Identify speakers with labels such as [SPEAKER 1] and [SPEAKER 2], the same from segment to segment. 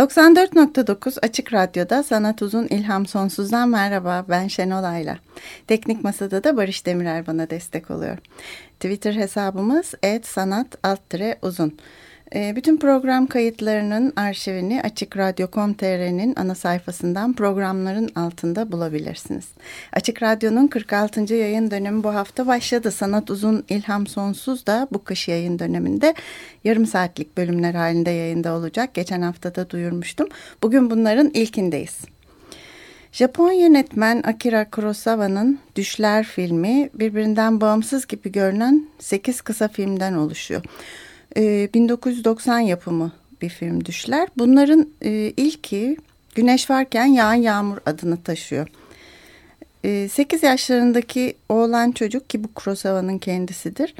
[SPEAKER 1] 94.9 Açık Radyo'da Sanat Uzun İlham Sonsuz'dan merhaba ben Şenol Ayla. Teknik Masa'da da Barış Demirer bana destek oluyor. Twitter hesabımız @sanat_uzun. Ee, bütün program kayıtlarının arşivini Açık Radyo.com.tr'nin ana sayfasından programların altında bulabilirsiniz. Açık Radyo'nun 46. yayın dönemi bu hafta başladı. Sanat Uzun İlham Sonsuz da bu kış yayın döneminde yarım saatlik bölümler halinde yayında olacak. Geçen hafta da duyurmuştum. Bugün bunların ilkindeyiz. Japon yönetmen Akira Kurosawa'nın Düşler filmi birbirinden bağımsız gibi görünen 8 kısa filmden oluşuyor. 1990 ee, yapımı bir film Düşler. Bunların e, ilki Güneş Varken Yağan Yağmur adını taşıyor. 8 ee, yaşlarındaki oğlan çocuk ki bu Kurosawa'nın kendisidir.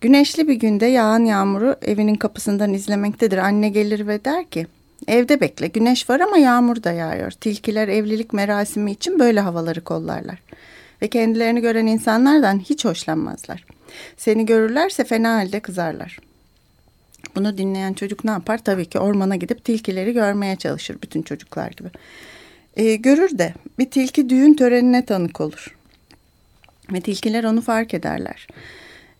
[SPEAKER 1] Güneşli bir günde yağan yağmuru evinin kapısından izlemektedir. Anne gelir ve der ki evde bekle güneş var ama yağmur da yağıyor. Tilkiler evlilik merasimi için böyle havaları kollarlar. Ve kendilerini gören insanlardan hiç hoşlanmazlar. Seni görürlerse fena halde kızarlar. Bunu dinleyen çocuk ne yapar? Tabii ki ormana gidip tilkileri görmeye çalışır bütün çocuklar gibi. E, görür de bir tilki düğün törenine tanık olur. Ve tilkiler onu fark ederler.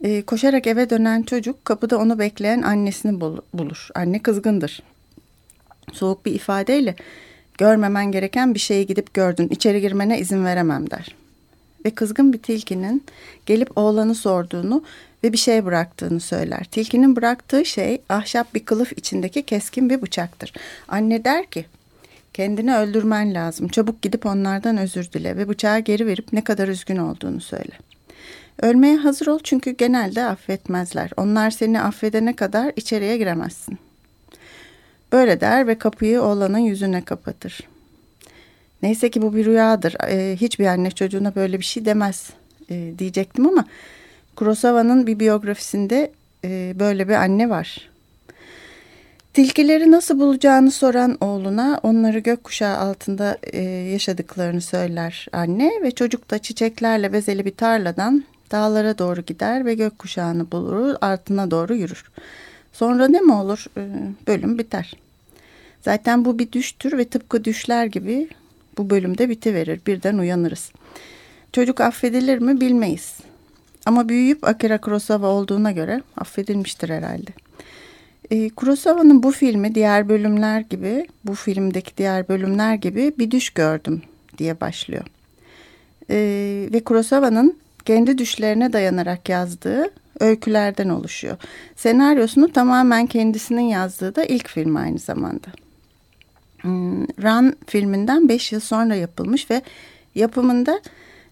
[SPEAKER 1] E, koşarak eve dönen çocuk kapıda onu bekleyen annesini bul bulur. Anne kızgındır. Soğuk bir ifadeyle görmemen gereken bir şeyi gidip gördün. İçeri girmene izin veremem der. Ve kızgın bir tilkinin gelip oğlanı sorduğunu ve bir şey bıraktığını söyler. Tilkinin bıraktığı şey ahşap bir kılıf içindeki keskin bir bıçaktır. Anne der ki kendini öldürmen lazım. Çabuk gidip onlardan özür dile ve bıçağı geri verip ne kadar üzgün olduğunu söyle. Ölmeye hazır ol çünkü genelde affetmezler. Onlar seni affedene kadar içeriye giremezsin. Böyle der ve kapıyı oğlanın yüzüne kapatır. Neyse ki bu bir rüyadır. Ee, hiçbir anne çocuğuna böyle bir şey demez ee, diyecektim ama Kurosawa'nın bir biyografisinde e, böyle bir anne var. Tilkileri nasıl bulacağını soran oğluna onları gökkuşağı altında e, yaşadıklarını söyler anne ve çocuk da çiçeklerle bezeli bir tarladan dağlara doğru gider ve gökkuşağını bulur altına doğru yürür. Sonra ne mi olur? E, bölüm biter. Zaten bu bir düştür ve tıpkı düşler gibi bu bölümde bitiverir. Birden uyanırız. Çocuk affedilir mi bilmeyiz. Ama büyüyüp Akira Kurosawa olduğuna göre affedilmiştir herhalde. E, Kurosawa'nın bu filmi diğer bölümler gibi, bu filmdeki diğer bölümler gibi bir düş gördüm diye başlıyor. E, ve Kurosawa'nın kendi düşlerine dayanarak yazdığı öykülerden oluşuyor. Senaryosunu tamamen kendisinin yazdığı da ilk film aynı zamanda. Run filminden 5 yıl sonra yapılmış ve yapımında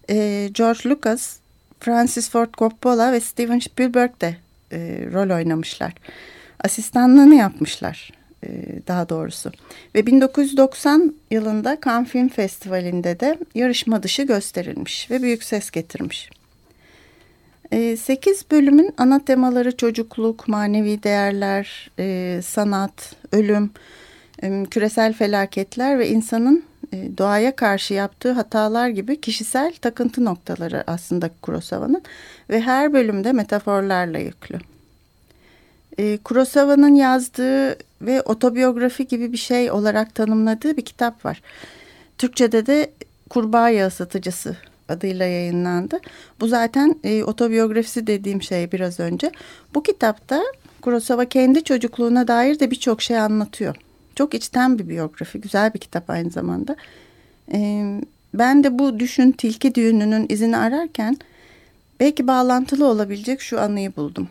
[SPEAKER 1] e, George Lucas Francis Ford Coppola ve Steven Spielberg de e, rol oynamışlar. Asistanlığını yapmışlar e, daha doğrusu. Ve 1990 yılında Cannes Film Festivali'nde de yarışma dışı gösterilmiş ve büyük ses getirmiş. E, 8 bölümün ana temaları çocukluk, manevi değerler, e, sanat, ölüm, e, küresel felaketler ve insanın e, doğaya karşı yaptığı hatalar gibi kişisel takıntı noktaları aslında Kurosawa'nın ve her bölümde metaforlarla yüklü. E, Kurosawa'nın yazdığı ve otobiyografi gibi bir şey olarak tanımladığı bir kitap var. Türkçe'de de Kurbağa Yağı Satıcısı adıyla yayınlandı. Bu zaten e, otobiyografisi dediğim şey biraz önce. Bu kitapta Kurosawa kendi çocukluğuna dair de birçok şey anlatıyor. Çok içten bir biyografi. Güzel bir kitap aynı zamanda. Ee, ben de bu Düşün Tilki Düğünü'nün izini ararken belki bağlantılı olabilecek şu anıyı buldum.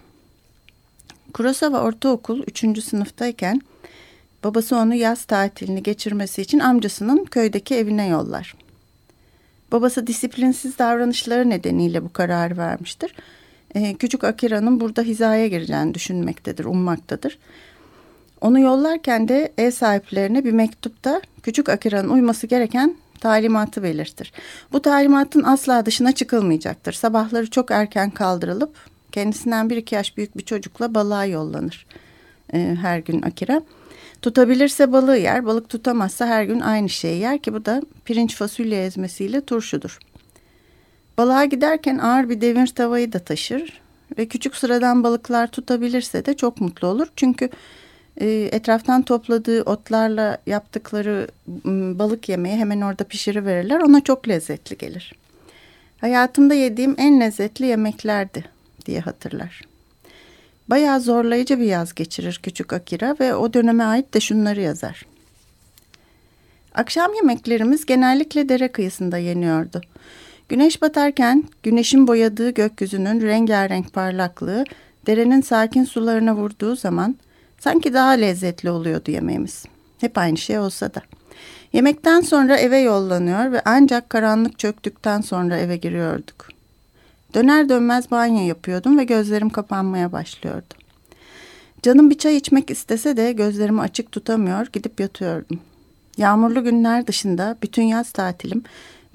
[SPEAKER 1] Kurosawa ortaokul 3. sınıftayken babası onu yaz tatilini geçirmesi için amcasının köydeki evine yollar. Babası disiplinsiz davranışları nedeniyle bu kararı vermiştir. e, küçük Akira'nın burada hizaya gireceğini düşünmektedir, ummaktadır. Onu yollarken de ev sahiplerine bir mektupta küçük Akira'nın uyması gereken talimatı belirtir. Bu talimatın asla dışına çıkılmayacaktır. Sabahları çok erken kaldırılıp kendisinden bir iki yaş büyük bir çocukla balığa yollanır e, her gün Akira. Tutabilirse balığı yer, balık tutamazsa her gün aynı şeyi yer ki bu da pirinç fasulye ezmesiyle turşudur. Balığa giderken ağır bir demir tavayı da taşır ve küçük sıradan balıklar tutabilirse de çok mutlu olur. Çünkü etraftan topladığı otlarla yaptıkları balık yemeği hemen orada pişiriverirler. Ona çok lezzetli gelir. Hayatımda yediğim en lezzetli yemeklerdi diye hatırlar. Bayağı zorlayıcı bir yaz geçirir küçük Akira ve o döneme ait de şunları yazar. Akşam yemeklerimiz genellikle dere kıyısında yeniyordu. Güneş batarken güneşin boyadığı gökyüzünün rengarenk parlaklığı derenin sakin sularına vurduğu zaman sanki daha lezzetli oluyordu yemeğimiz. Hep aynı şey olsa da. Yemekten sonra eve yollanıyor ve ancak karanlık çöktükten sonra eve giriyorduk. Döner dönmez banyo yapıyordum ve gözlerim kapanmaya başlıyordu. Canım bir çay içmek istese de gözlerimi açık tutamıyor, gidip yatıyordum. Yağmurlu günler dışında bütün yaz tatilim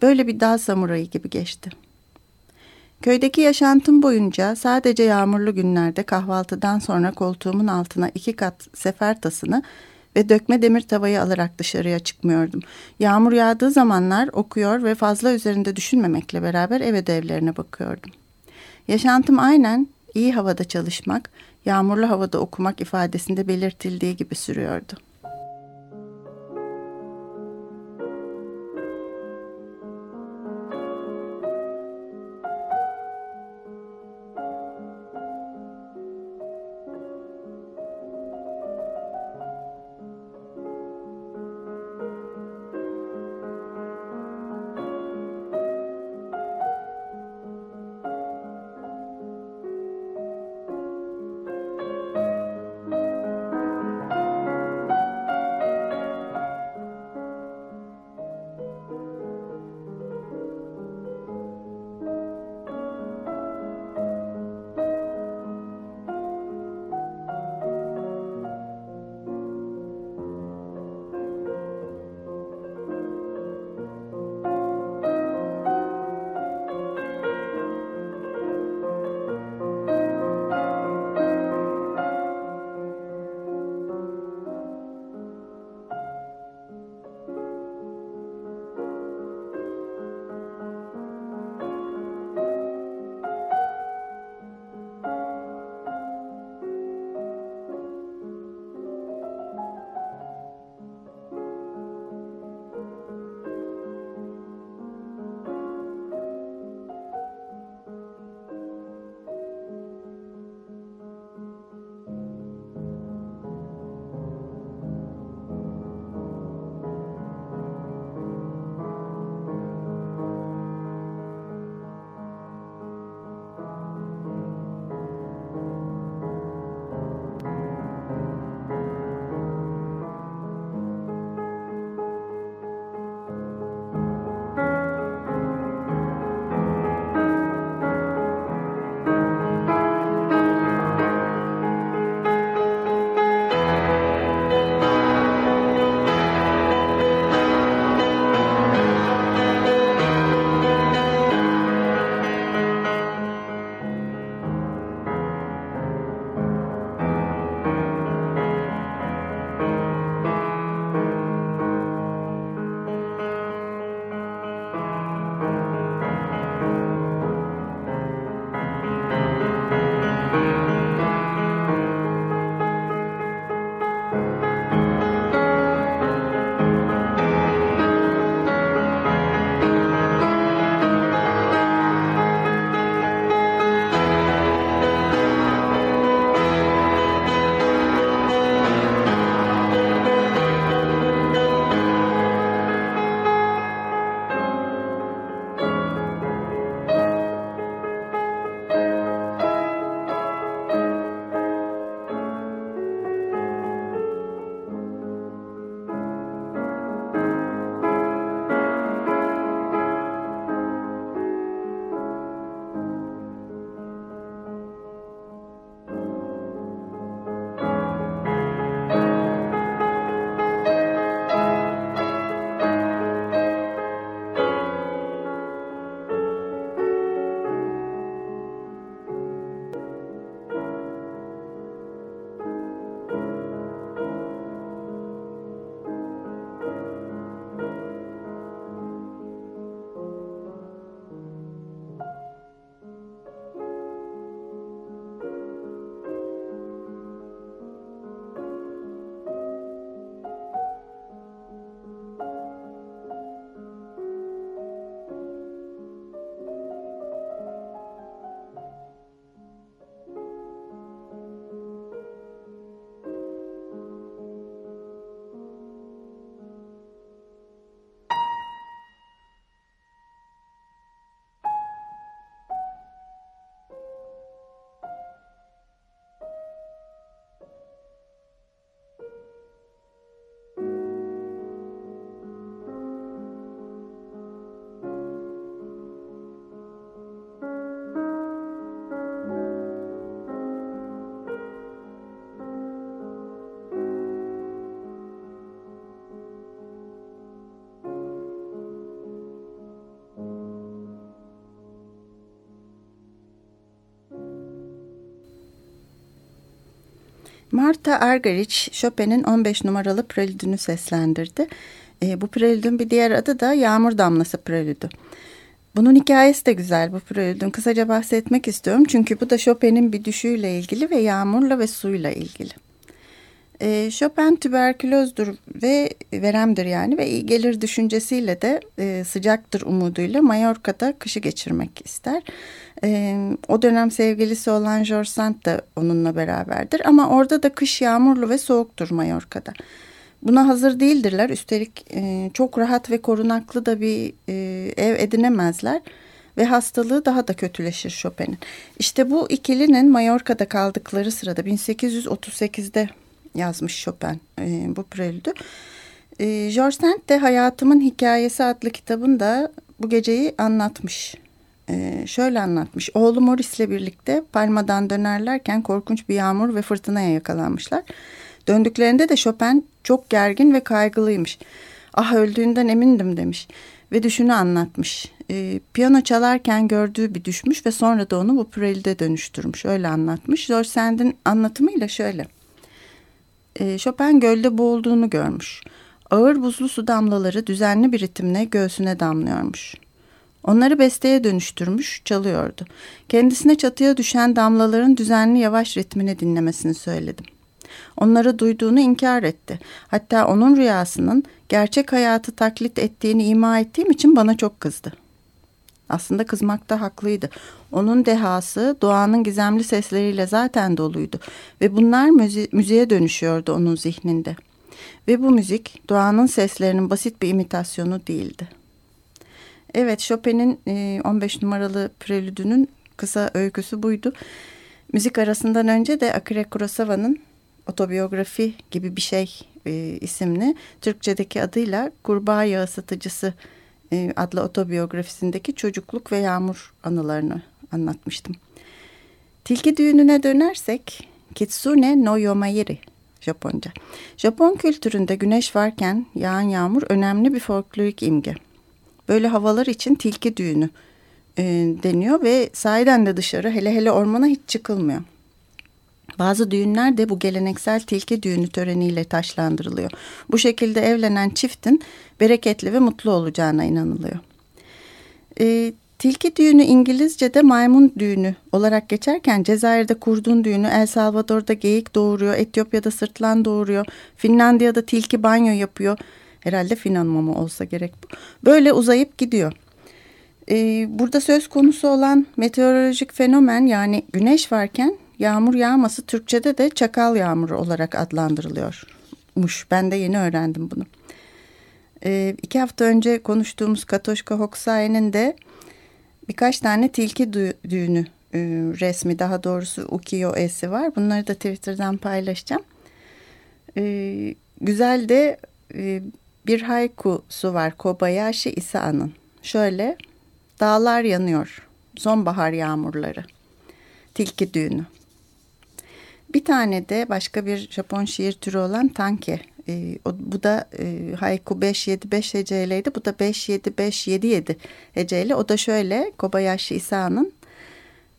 [SPEAKER 1] böyle bir dağ samurayı gibi geçti. Köydeki yaşantım boyunca sadece yağmurlu günlerde kahvaltıdan sonra koltuğumun altına iki kat sefer tasını ve dökme demir tavayı alarak dışarıya çıkmıyordum. Yağmur yağdığı zamanlar okuyor ve fazla üzerinde düşünmemekle beraber ev ödevlerine bakıyordum. Yaşantım aynen iyi havada çalışmak, yağmurlu havada okumak ifadesinde belirtildiği gibi sürüyordu. Marta Argerich Chopin'in 15 numaralı prelüdünü seslendirdi. E, bu prelüdün bir diğer adı da Yağmur Damlası Prelüdü. Bunun hikayesi de güzel bu prelüdün. Kısaca bahsetmek istiyorum çünkü bu da Chopin'in bir düşüyle ilgili ve yağmurla ve suyla ilgili. E, Chopin tüberkülözdür ve veremdir yani ve iyi gelir düşüncesiyle de e, sıcaktır umuduyla Mallorca'da kışı geçirmek ister. E, o dönem sevgilisi olan George Sand da onunla beraberdir ama orada da kış yağmurlu ve soğuktur Mallorca'da. Buna hazır değildirler. Üstelik e, çok rahat ve korunaklı da bir e, ev edinemezler ve hastalığı daha da kötüleşir Chopin'in. İşte bu ikilinin Mallorca'da kaldıkları sırada 1838'de yazmış Chopin e, bu prelüdü. E, George Sand de Hayatımın Hikayesi adlı kitabında bu geceyi anlatmış. E, şöyle anlatmış. Oğlu Morris'le birlikte Palma'dan dönerlerken korkunç bir yağmur ve fırtınaya yakalanmışlar. Döndüklerinde de Chopin çok gergin ve kaygılıymış. Ah öldüğünden emindim demiş ve düşünü anlatmış. E, piyano çalarken gördüğü bir düşmüş ve sonra da onu bu prelüde dönüştürmüş. Öyle anlatmış. George Sand'in anlatımıyla şöyle e, Chopin gölde boğulduğunu görmüş. Ağır buzlu su damlaları düzenli bir ritimle göğsüne damlıyormuş. Onları besteye dönüştürmüş, çalıyordu. Kendisine çatıya düşen damlaların düzenli yavaş ritmini dinlemesini söyledim. Onları duyduğunu inkar etti. Hatta onun rüyasının gerçek hayatı taklit ettiğini ima ettiğim için bana çok kızdı. Aslında kızmakta haklıydı. Onun dehası doğanın gizemli sesleriyle zaten doluydu ve bunlar müzi müziğe dönüşüyordu onun zihninde. Ve bu müzik doğanın seslerinin basit bir imitasyonu değildi. Evet Chopin'in 15 numaralı prelüdünün kısa öyküsü buydu. Müzik arasından önce de Akira Kurosawa'nın otobiyografi gibi bir şey e, isimli Türkçedeki adıyla Kurbağa Yağı Satıcısı e, adlı otobiyografisindeki çocukluk ve yağmur anılarını anlatmıştım. Tilki düğününe dönersek Kitsune no Yomayiri Japonca. Japon kültüründe güneş varken yağan yağmur önemli bir folklorik imge. Böyle havalar için tilki düğünü e, deniyor ve sahiden de dışarı hele hele ormana hiç çıkılmıyor. Bazı düğünler de bu geleneksel tilki düğünü töreniyle taşlandırılıyor. Bu şekilde evlenen çiftin bereketli ve mutlu olacağına inanılıyor. E, tilki düğünü İngilizce'de maymun düğünü olarak geçerken Cezayir'de kurdun düğünü, El Salvador'da geyik doğuruyor, Etiyopya'da sırtlan doğuruyor, Finlandiya'da tilki banyo yapıyor. Herhalde Finan mama olsa gerek bu. Böyle uzayıp gidiyor. Ee, burada söz konusu olan meteorolojik fenomen yani güneş varken yağmur yağması Türkçe'de de çakal yağmuru olarak adlandırılıyormuş. Ben de yeni öğrendim bunu. Ee, iki hafta önce konuştuğumuz Katoşka Hoksaye'nin de birkaç tane tilki düğünü e, resmi daha doğrusu ukiyo-esi var. Bunları da Twitter'dan paylaşacağım. Ee, güzel de e, bir haikusu var Kobayashi Isaa'nın. Şöyle dağlar yanıyor sonbahar yağmurları tilki düğünü. Bir tane de başka bir Japon şiir türü olan tanke. E, o, bu da e, haiku 5-7-5 heceleydi. Bu da 5-7-5-7-7 heceyle. O da şöyle Kobayashi Isa'nın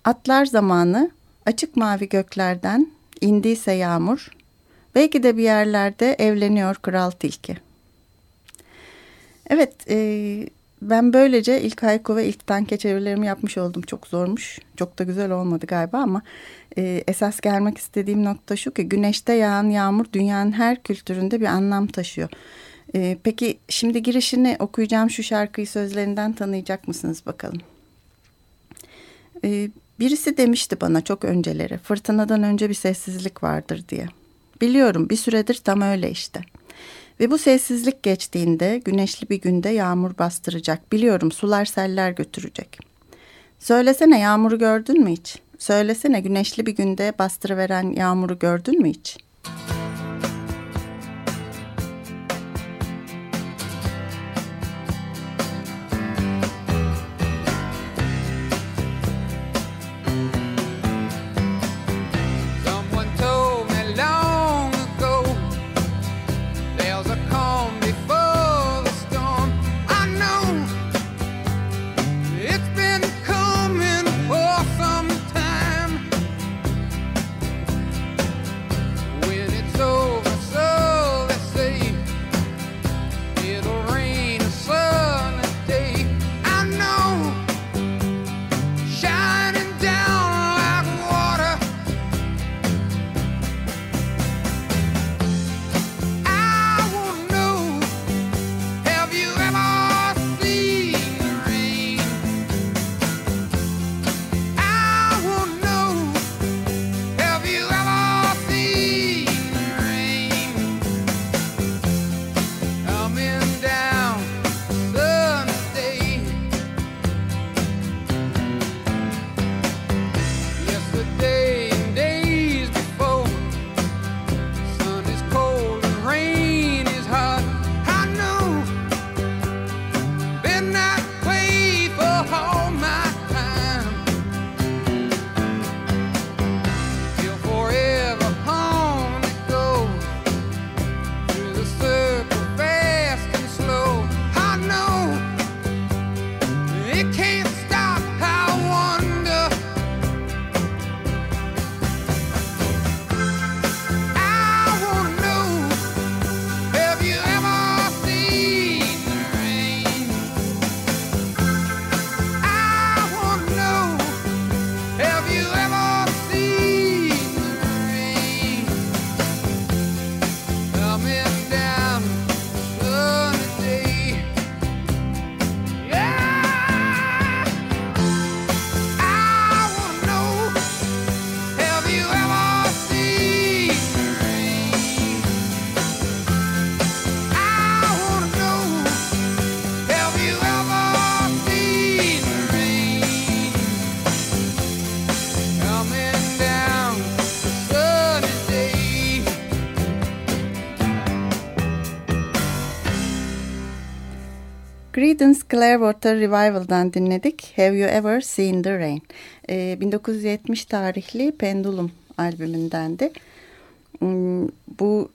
[SPEAKER 1] Atlar zamanı açık mavi göklerden indiyse yağmur. Belki de bir yerlerde evleniyor kral tilki. Evet, e, ben böylece ilk haiku ve ilk tanke çevirilerimi yapmış oldum. Çok zormuş. Çok da güzel olmadı galiba ama e, esas gelmek istediğim nokta şu ki güneşte yağan yağmur dünyanın her kültüründe bir anlam taşıyor. E, peki şimdi girişini okuyacağım şu şarkıyı sözlerinden tanıyacak mısınız bakalım? E, birisi demişti bana çok önceleri fırtınadan önce bir sessizlik vardır diye. Biliyorum bir süredir tam öyle işte. Ve bu sessizlik geçtiğinde güneşli bir günde yağmur bastıracak. Biliyorum sular seller götürecek. Söylesene yağmuru gördün mü hiç? Söylesene güneşli bir günde bastırıveren yağmuru gördün mü hiç?'' Clearwater Revival'dan dinledik. Have You Ever Seen the Rain? E, 1970 tarihli Pendulum albümündendi. Hmm, bu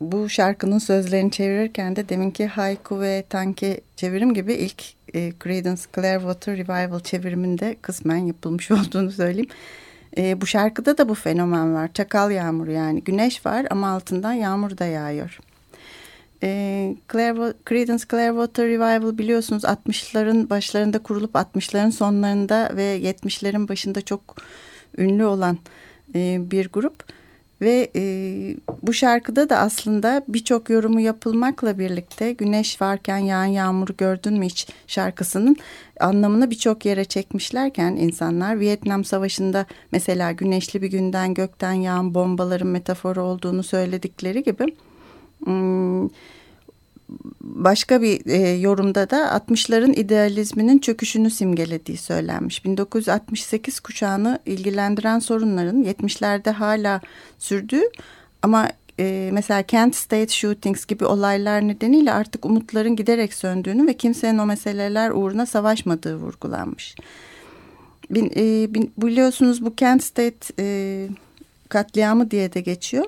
[SPEAKER 1] bu şarkının sözlerini çevirirken de deminki Haiku ve Tanke çevirim gibi ilk e, Creedence Clearwater Revival çeviriminde kısmen yapılmış olduğunu söyleyeyim. E, bu şarkıda da bu fenomen var. Çakal yağmuru yani. Güneş var ama altından yağmur da yağıyor. E, Creedence Clearwater Revival biliyorsunuz 60'ların başlarında kurulup 60'ların sonlarında ve 70'lerin başında çok ünlü olan e, bir grup. Ve e, bu şarkıda da aslında birçok yorumu yapılmakla birlikte Güneş varken yağan yağmuru gördün mü hiç şarkısının anlamını birçok yere çekmişlerken insanlar Vietnam Savaşı'nda mesela güneşli bir günden gökten yağan bombaların metaforu olduğunu söyledikleri gibi başka bir e, yorumda da 60'ların idealizminin çöküşünü simgelediği söylenmiş. 1968 kuşağını ilgilendiren sorunların 70'lerde hala sürdüğü ama e, mesela Kent State Shootings gibi olaylar nedeniyle artık umutların giderek söndüğünü ve kimsenin o meseleler uğruna savaşmadığı vurgulanmış. Bin, e, bin, biliyorsunuz bu Kent State e, katliamı diye de geçiyor.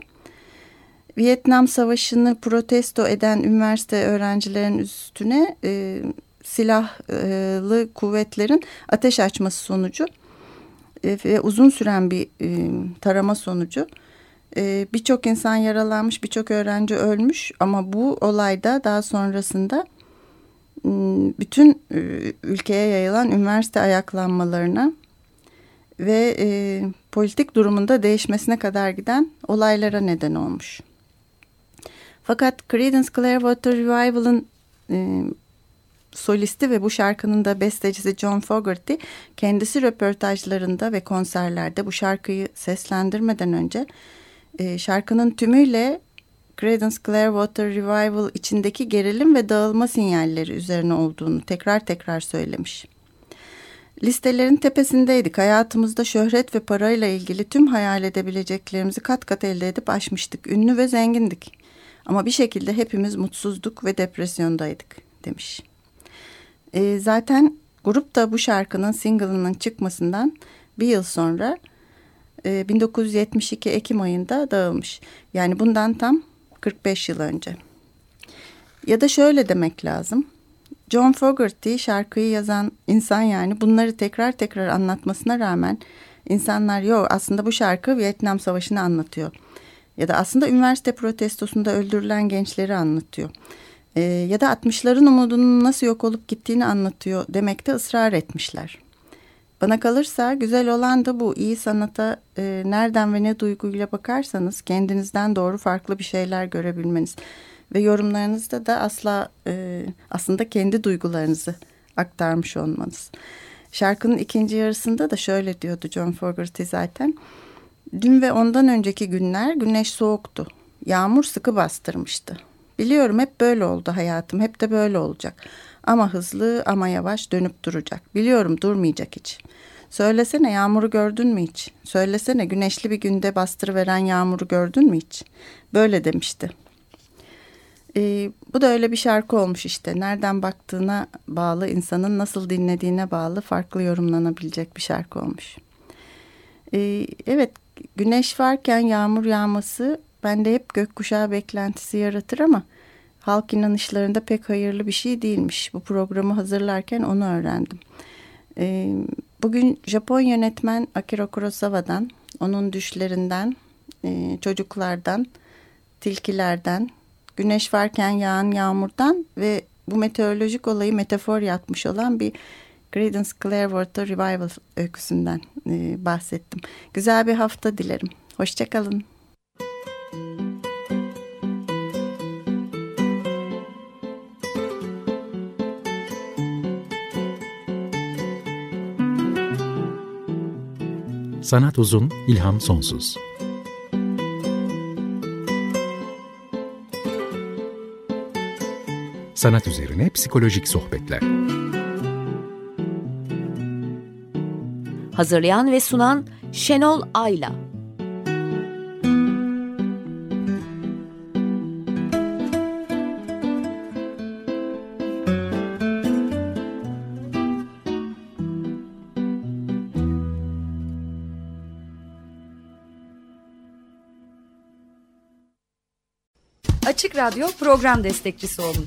[SPEAKER 1] Vietnam Savaşı'nı protesto eden üniversite öğrencilerin üstüne e, silahlı kuvvetlerin ateş açması sonucu e, ve uzun süren bir e, tarama sonucu e, birçok insan yaralanmış, birçok öğrenci ölmüş ama bu olayda daha sonrasında bütün e, ülkeye yayılan üniversite ayaklanmalarına ve e, politik durumunda değişmesine kadar giden olaylara neden olmuş. Fakat Creedence Clearwater Revival'ın e, solisti ve bu şarkının da bestecisi John Fogerty kendisi röportajlarında ve konserlerde bu şarkıyı seslendirmeden önce e, şarkının tümüyle Creedence Clearwater Revival içindeki gerilim ve dağılma sinyalleri üzerine olduğunu tekrar tekrar söylemiş. Listelerin tepesindeydik. Hayatımızda şöhret ve parayla ilgili tüm hayal edebileceklerimizi kat kat elde edip aşmıştık. Ünlü ve zengindik. Ama bir şekilde hepimiz mutsuzduk ve depresyondaydık demiş. E, zaten grup da bu şarkının single'ının çıkmasından bir yıl sonra e, 1972 Ekim ayında dağılmış. Yani bundan tam 45 yıl önce. Ya da şöyle demek lazım. John Fogerty şarkıyı yazan insan yani bunları tekrar tekrar anlatmasına rağmen insanlar yok aslında bu şarkı Vietnam Savaşı'nı anlatıyor ya da aslında üniversite protestosunda öldürülen gençleri anlatıyor. E, ya da 60'ların umudunun nasıl yok olup gittiğini anlatıyor demekte ısrar etmişler. Bana kalırsa güzel olan da bu iyi sanata e, nereden ve ne duyguyla bakarsanız kendinizden doğru farklı bir şeyler görebilmeniz ve yorumlarınızda da asla e, aslında kendi duygularınızı aktarmış olmanız. Şarkının ikinci yarısında da şöyle diyordu John Fogerty zaten. Dün ve ondan önceki günler güneş soğuktu. Yağmur sıkı bastırmıştı. Biliyorum hep böyle oldu hayatım, hep de böyle olacak. Ama hızlı ama yavaş dönüp duracak. Biliyorum durmayacak hiç. Söylesene yağmuru gördün mü hiç? Söylesene güneşli bir günde bastırıveren yağmuru gördün mü hiç? Böyle demişti. Ee, bu da öyle bir şarkı olmuş işte. Nereden baktığına bağlı, insanın nasıl dinlediğine bağlı farklı yorumlanabilecek bir şarkı olmuş. Ee, evet güneş varken yağmur yağması bende hep gökkuşağı beklentisi yaratır ama halk inanışlarında pek hayırlı bir şey değilmiş. Bu programı hazırlarken onu öğrendim. Ee, bugün Japon yönetmen Akira Kurosawa'dan, onun düşlerinden, e, çocuklardan, tilkilerden, güneş varken yağan yağmurdan ve bu meteorolojik olayı metafor yapmış olan bir Creedence Clearwater Revival öyküsünden e, bahsettim. Güzel bir hafta dilerim. Hoşçakalın.
[SPEAKER 2] Sanat uzun, ilham sonsuz. Sanat üzerine psikolojik sohbetler.
[SPEAKER 3] Hazırlayan ve sunan Şenol Ayla.
[SPEAKER 4] Açık Radyo program destekçisi olun